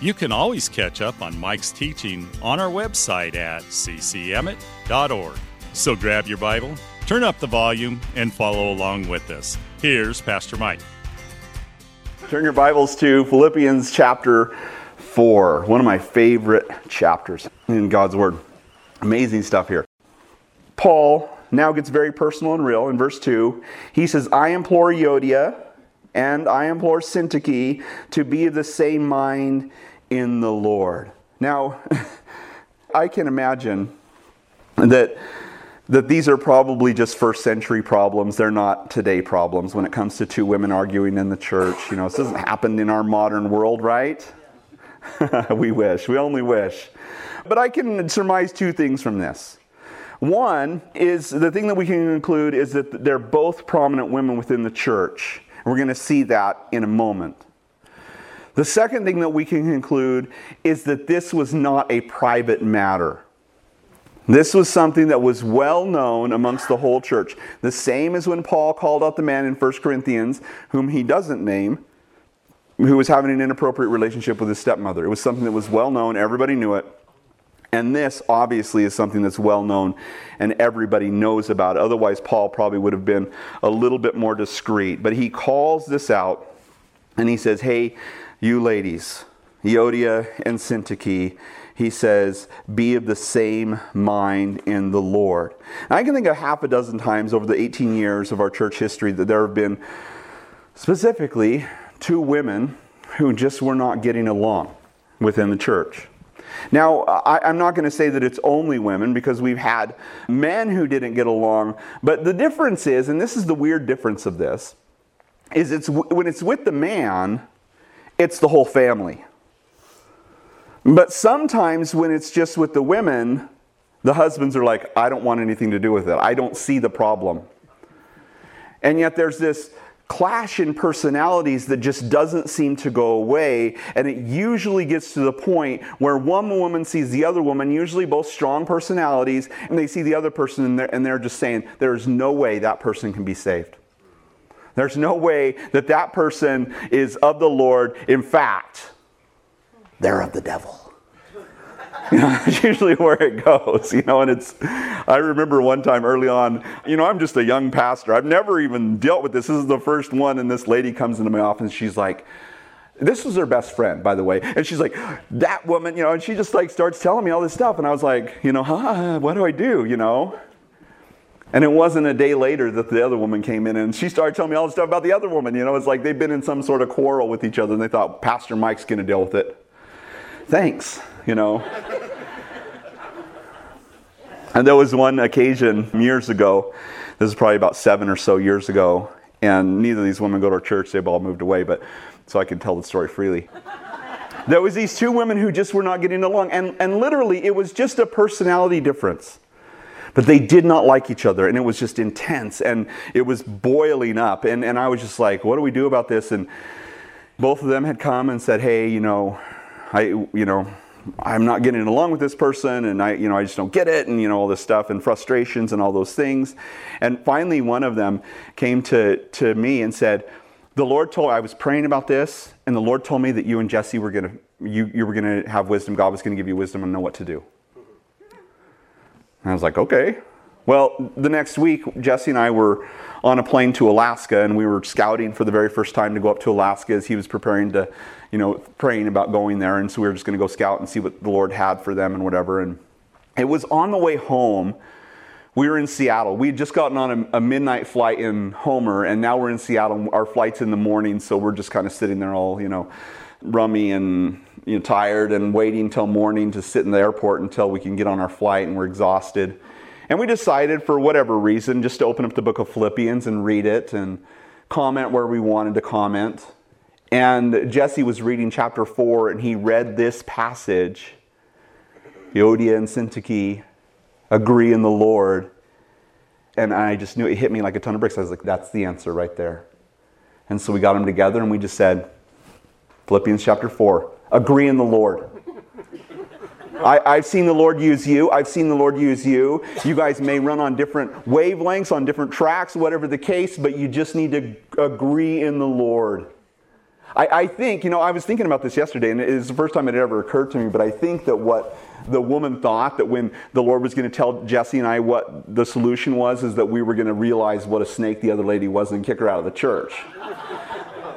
you can always catch up on Mike's teaching on our website at ccemmett.org. So grab your Bible, turn up the volume, and follow along with us. Here's Pastor Mike. Turn your Bibles to Philippians chapter 4, one of my favorite chapters in God's Word. Amazing stuff here. Paul now gets very personal and real in verse 2. He says, I implore Euodia and I implore Syntyche to be of the same mind in the Lord. Now, I can imagine that that these are probably just first century problems. They're not today problems when it comes to two women arguing in the church. You know, this doesn't happen in our modern world, right? we wish. We only wish. But I can surmise two things from this. One is the thing that we can conclude is that they're both prominent women within the church. We're going to see that in a moment. The second thing that we can conclude is that this was not a private matter. This was something that was well known amongst the whole church. The same as when Paul called out the man in 1 Corinthians, whom he doesn't name, who was having an inappropriate relationship with his stepmother. It was something that was well known, everybody knew it. And this obviously is something that's well known and everybody knows about. Otherwise, Paul probably would have been a little bit more discreet. But he calls this out and he says, Hey, you ladies, Euodia and Syntyche, he says, be of the same mind in the Lord. I can think of half a dozen times over the 18 years of our church history that there have been specifically two women who just were not getting along within the church. Now, I, am not going to say that it's only women because we've had men who didn't get along, but the difference is, and this is the weird difference of this, is it's when it's with the man, it's the whole family. But sometimes when it's just with the women, the husbands are like, I don't want anything to do with it. I don't see the problem. And yet there's this clash in personalities that just doesn't seem to go away. And it usually gets to the point where one woman sees the other woman, usually both strong personalities, and they see the other person and they're, and they're just saying, There's no way that person can be saved. There's no way that that person is of the Lord. In fact, they're of the devil. You know, that's usually where it goes, you know, and it's, I remember one time early on, you know, I'm just a young pastor. I've never even dealt with this. This is the first one, and this lady comes into my office, she's like, this was her best friend, by the way. And she's like, that woman, you know, and she just like starts telling me all this stuff. And I was like, you know, huh, what do I do, you know? And it wasn't a day later that the other woman came in and she started telling me all this stuff about the other woman. You know, it's like they've been in some sort of quarrel with each other and they thought, Pastor Mike's going to deal with it. Thanks, you know. and there was one occasion years ago, this is probably about seven or so years ago, and neither of these women go to our church, they've all moved away, but so I can tell the story freely. there was these two women who just were not getting along, and, and literally it was just a personality difference. But they did not like each other, and it was just intense, and it was boiling up. And, and I was just like, what do we do about this? And both of them had come and said, hey, you know, I, you know, I'm not getting along with this person, and I, you know, I just don't get it, and you know, all this stuff, and frustrations, and all those things. And finally, one of them came to, to me and said, "The Lord told I was praying about this, and the Lord told me that you and Jesse were gonna, you, you were gonna have wisdom. God was gonna give you wisdom and know what to do." And I was like, okay. Well, the next week, Jesse and I were on a plane to Alaska, and we were scouting for the very first time to go up to Alaska as he was preparing to, you know, praying about going there. And so we were just going to go scout and see what the Lord had for them and whatever. And it was on the way home. We were in Seattle. We had just gotten on a, a midnight flight in Homer, and now we're in Seattle. Our flight's in the morning, so we're just kind of sitting there all, you know, rummy and you know, tired and waiting till morning to sit in the airport until we can get on our flight and we're exhausted. And we decided, for whatever reason, just to open up the book of Philippians and read it and comment where we wanted to comment. And Jesse was reading chapter 4 and he read this passage Euodia and Syntyche agree in the Lord. And I just knew it hit me like a ton of bricks. I was like, that's the answer right there. And so we got them together and we just said, Philippians chapter 4, agree in the Lord. I, have seen the Lord use you. I've seen the Lord use you. You guys may run on different wavelengths, on different tracks, whatever the case, but you just need to agree in the Lord. I, I think, you know, I was thinking about this yesterday, and it is the first time it ever occurred to me, but I think that what the woman thought that when the Lord was going to tell Jesse and I what the solution was, is that we were going to realize what a snake the other lady was and kick her out of the church.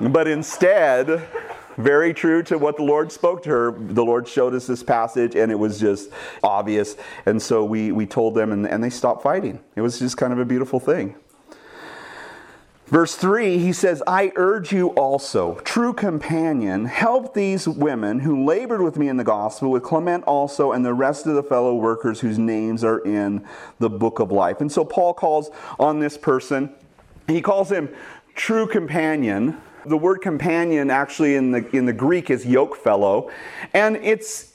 but instead, very true to what the Lord spoke to her. The Lord showed us this passage, and it was just obvious. And so we, we told them, and, and they stopped fighting. It was just kind of a beautiful thing. Verse 3, he says, I urge you also, true companion, help these women who labored with me in the gospel, with Clement also, and the rest of the fellow workers whose names are in the book of life. And so Paul calls on this person, he calls him true companion. The word companion actually in the, in the Greek is yoke fellow. And it's,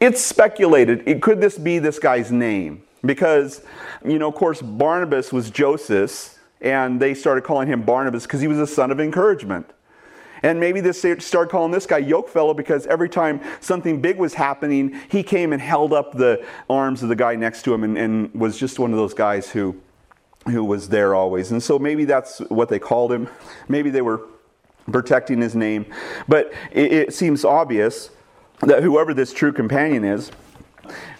it's speculated, it, could this be this guy's name? Because, you know, of course, Barnabas was Joseph and they started calling him Barnabas because he was a son of encouragement. And maybe they started calling this guy yoke fellow because every time something big was happening, he came and held up the arms of the guy next to him and, and was just one of those guys who, who was there always. And so maybe that's what they called him. Maybe they were protecting his name. But it, it seems obvious that whoever this true companion is,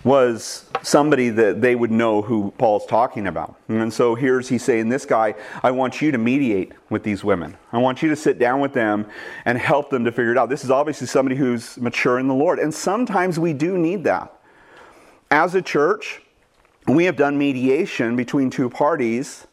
was somebody that they would know who Paul's talking about. And so here's he saying, This guy, I want you to mediate with these women. I want you to sit down with them and help them to figure it out. This is obviously somebody who's mature in the Lord. And sometimes we do need that. As a church, we have done mediation between two parties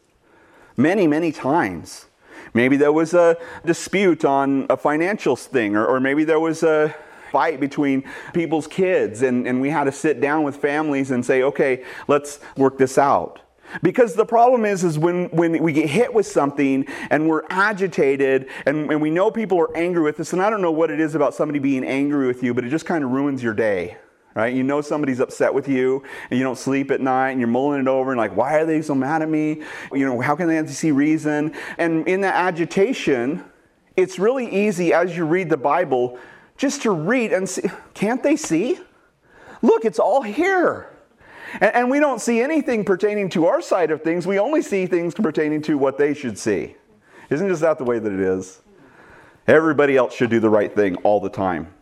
many, many times. Maybe there was a dispute on a financial thing, or, or maybe there was a fight between people's kids, and, and we had to sit down with families and say, okay, let's work this out. Because the problem is, is when, when we get hit with something and we're agitated and, and we know people are angry with us, and I don't know what it is about somebody being angry with you, but it just kind of ruins your day right? You know somebody's upset with you and you don't sleep at night and you're mulling it over and like, why are they so mad at me? You know, how can they see reason? And in that agitation, it's really easy as you read the Bible just to read and see. Can't they see? Look, it's all here. And, and we don't see anything pertaining to our side of things. We only see things pertaining to what they should see. Isn't just that the way that it is? Everybody else should do the right thing all the time,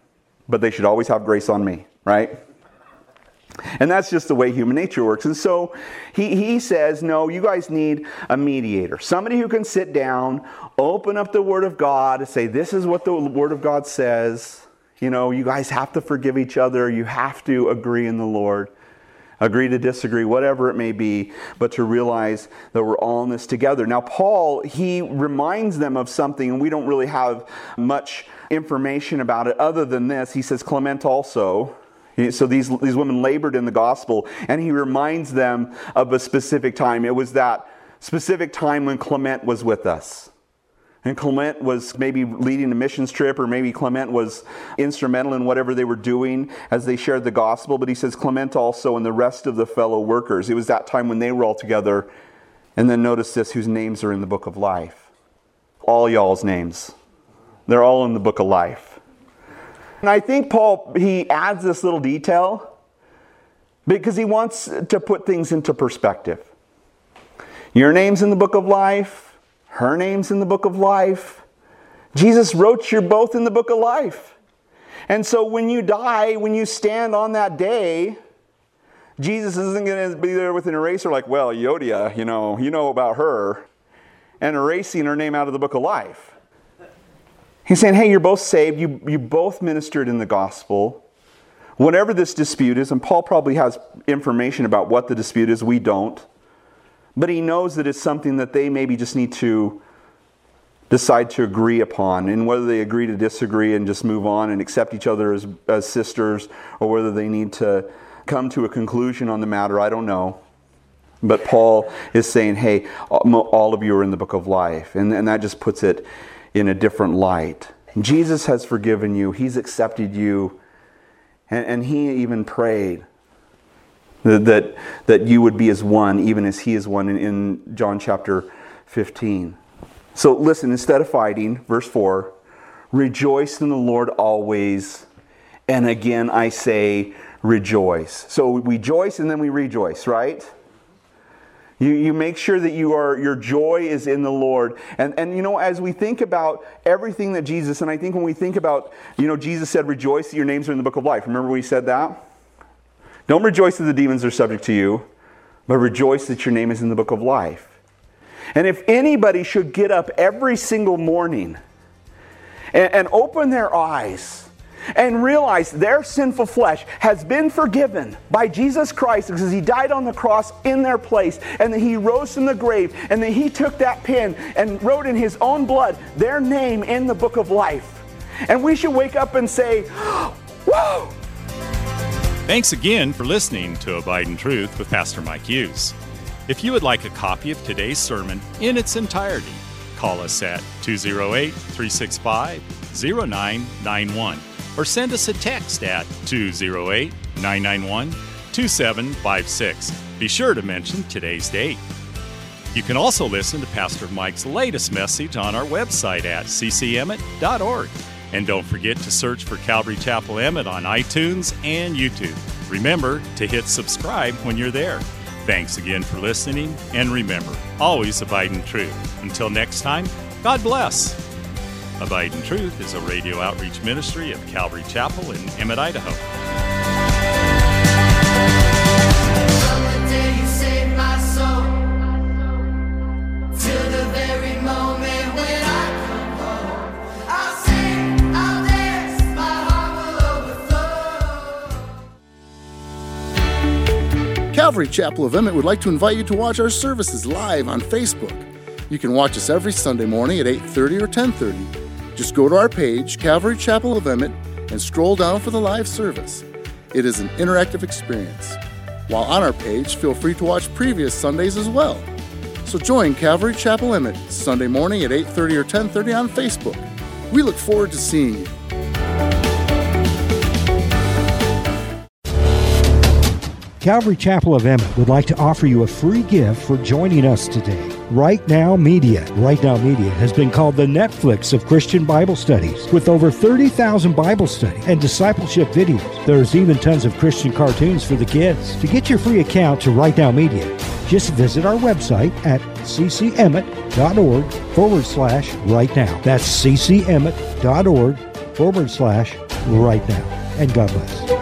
but they should always have grace on me, right? And that's just the way human nature works. And so he, he says, No, you guys need a mediator. Somebody who can sit down, open up the Word of God, say, This is what the Word of God says. You know, you guys have to forgive each other. You have to agree in the Lord. Agree to disagree, whatever it may be, but to realize that we're all in this together. Now, Paul, he reminds them of something, and we don't really have much information about it other than this. He says, Clement also so these, these women labored in the gospel, and he reminds them of a specific time. It was that specific time when Clement was with us. And Clement was maybe leading a missions trip, or maybe Clement was instrumental in whatever they were doing as they shared the gospel. But he says Clement also and the rest of the fellow workers. It was that time when they were all together. And then notice this whose names are in the book of life. All y'all's names. They're all in the book of life. And I think Paul, he adds this little detail because he wants to put things into perspective. Your name's in the book of life, her name's in the book of life. Jesus wrote you're both in the book of life. And so when you die, when you stand on that day, Jesus isn't going to be there with an eraser like, well, Euodia, you know, you know about her, and erasing her name out of the book of life. He's saying, hey, you're both saved. You, you both ministered in the gospel. Whatever this dispute is, and Paul probably has information about what the dispute is, we don't. But he knows that it's something that they maybe just need to decide to agree upon. And whether they agree to disagree and just move on and accept each other as, as sisters, or whether they need to come to a conclusion on the matter, I don't know. But Paul is saying, hey, all of you are in the book of life. And, and that just puts it in a different light. Jesus has forgiven you, He's accepted you, and, and He even prayed That, that, that you would be as one, even as he is one in, in John chapter 15. So listen, instead of fighting, verse 4, rejoice in the Lord always. And again, I say, rejoice. So we rejoice and then we rejoice, right? You, you make sure that you are, your joy is in the Lord. And, and, you know, as we think about everything that Jesus, and I think when we think about, you know, Jesus said, rejoice that your names are in the book of life. Remember he said that? Don't rejoice that the demons are subject to you, but rejoice that your name is in the book of life. And if anybody should get up every single morning and, and open their eyes, and realize their sinful flesh has been forgiven by Jesus Christ because he died on the cross in their place and that he rose from the grave and that he took that pen and wrote in his own blood their name in the book of life. And we should wake up and say, Whoa! Thanks again for listening to Abide in Truth with Pastor Mike Hughes. If you would like a copy of today's sermon in its entirety, call us at 208 365 0991 or send us a text at 208 991 2756. Be sure to mention today's date. You can also listen to Pastor Mike's latest message on our website at ccemmett.org. And don't forget to search for Calvary Chapel Emmett on iTunes and YouTube. Remember to hit subscribe when you're there. Thanks again for listening, and remember, always abide in truth. Until next time, God bless. Abide in Truth is a radio outreach ministry of Calvary Chapel in Emmett, Idaho. Calvary Chapel of Emmett would like to invite you to watch our services live on Facebook. You can watch us every Sunday morning at 8:30 or 10:30 just go to our page, Calvary Chapel of Emmett, and scroll down for the live service. It is an interactive experience. While on our page, feel free to watch previous Sundays as well. So join Calvary Chapel Emmett Sunday morning at 8:30 or 10:30 on Facebook. We look forward to seeing you. Calvary Chapel of Emmett would like to offer you a free gift for joining us today. Right Now Media. Right Now Media has been called the Netflix of Christian Bible studies. With over 30,000 Bible study and discipleship videos, there's even tons of Christian cartoons for the kids. To get your free account to Right Now Media, just visit our website at ccemmett.org forward slash right now. That's ccemmett.org forward slash right now. And God bless.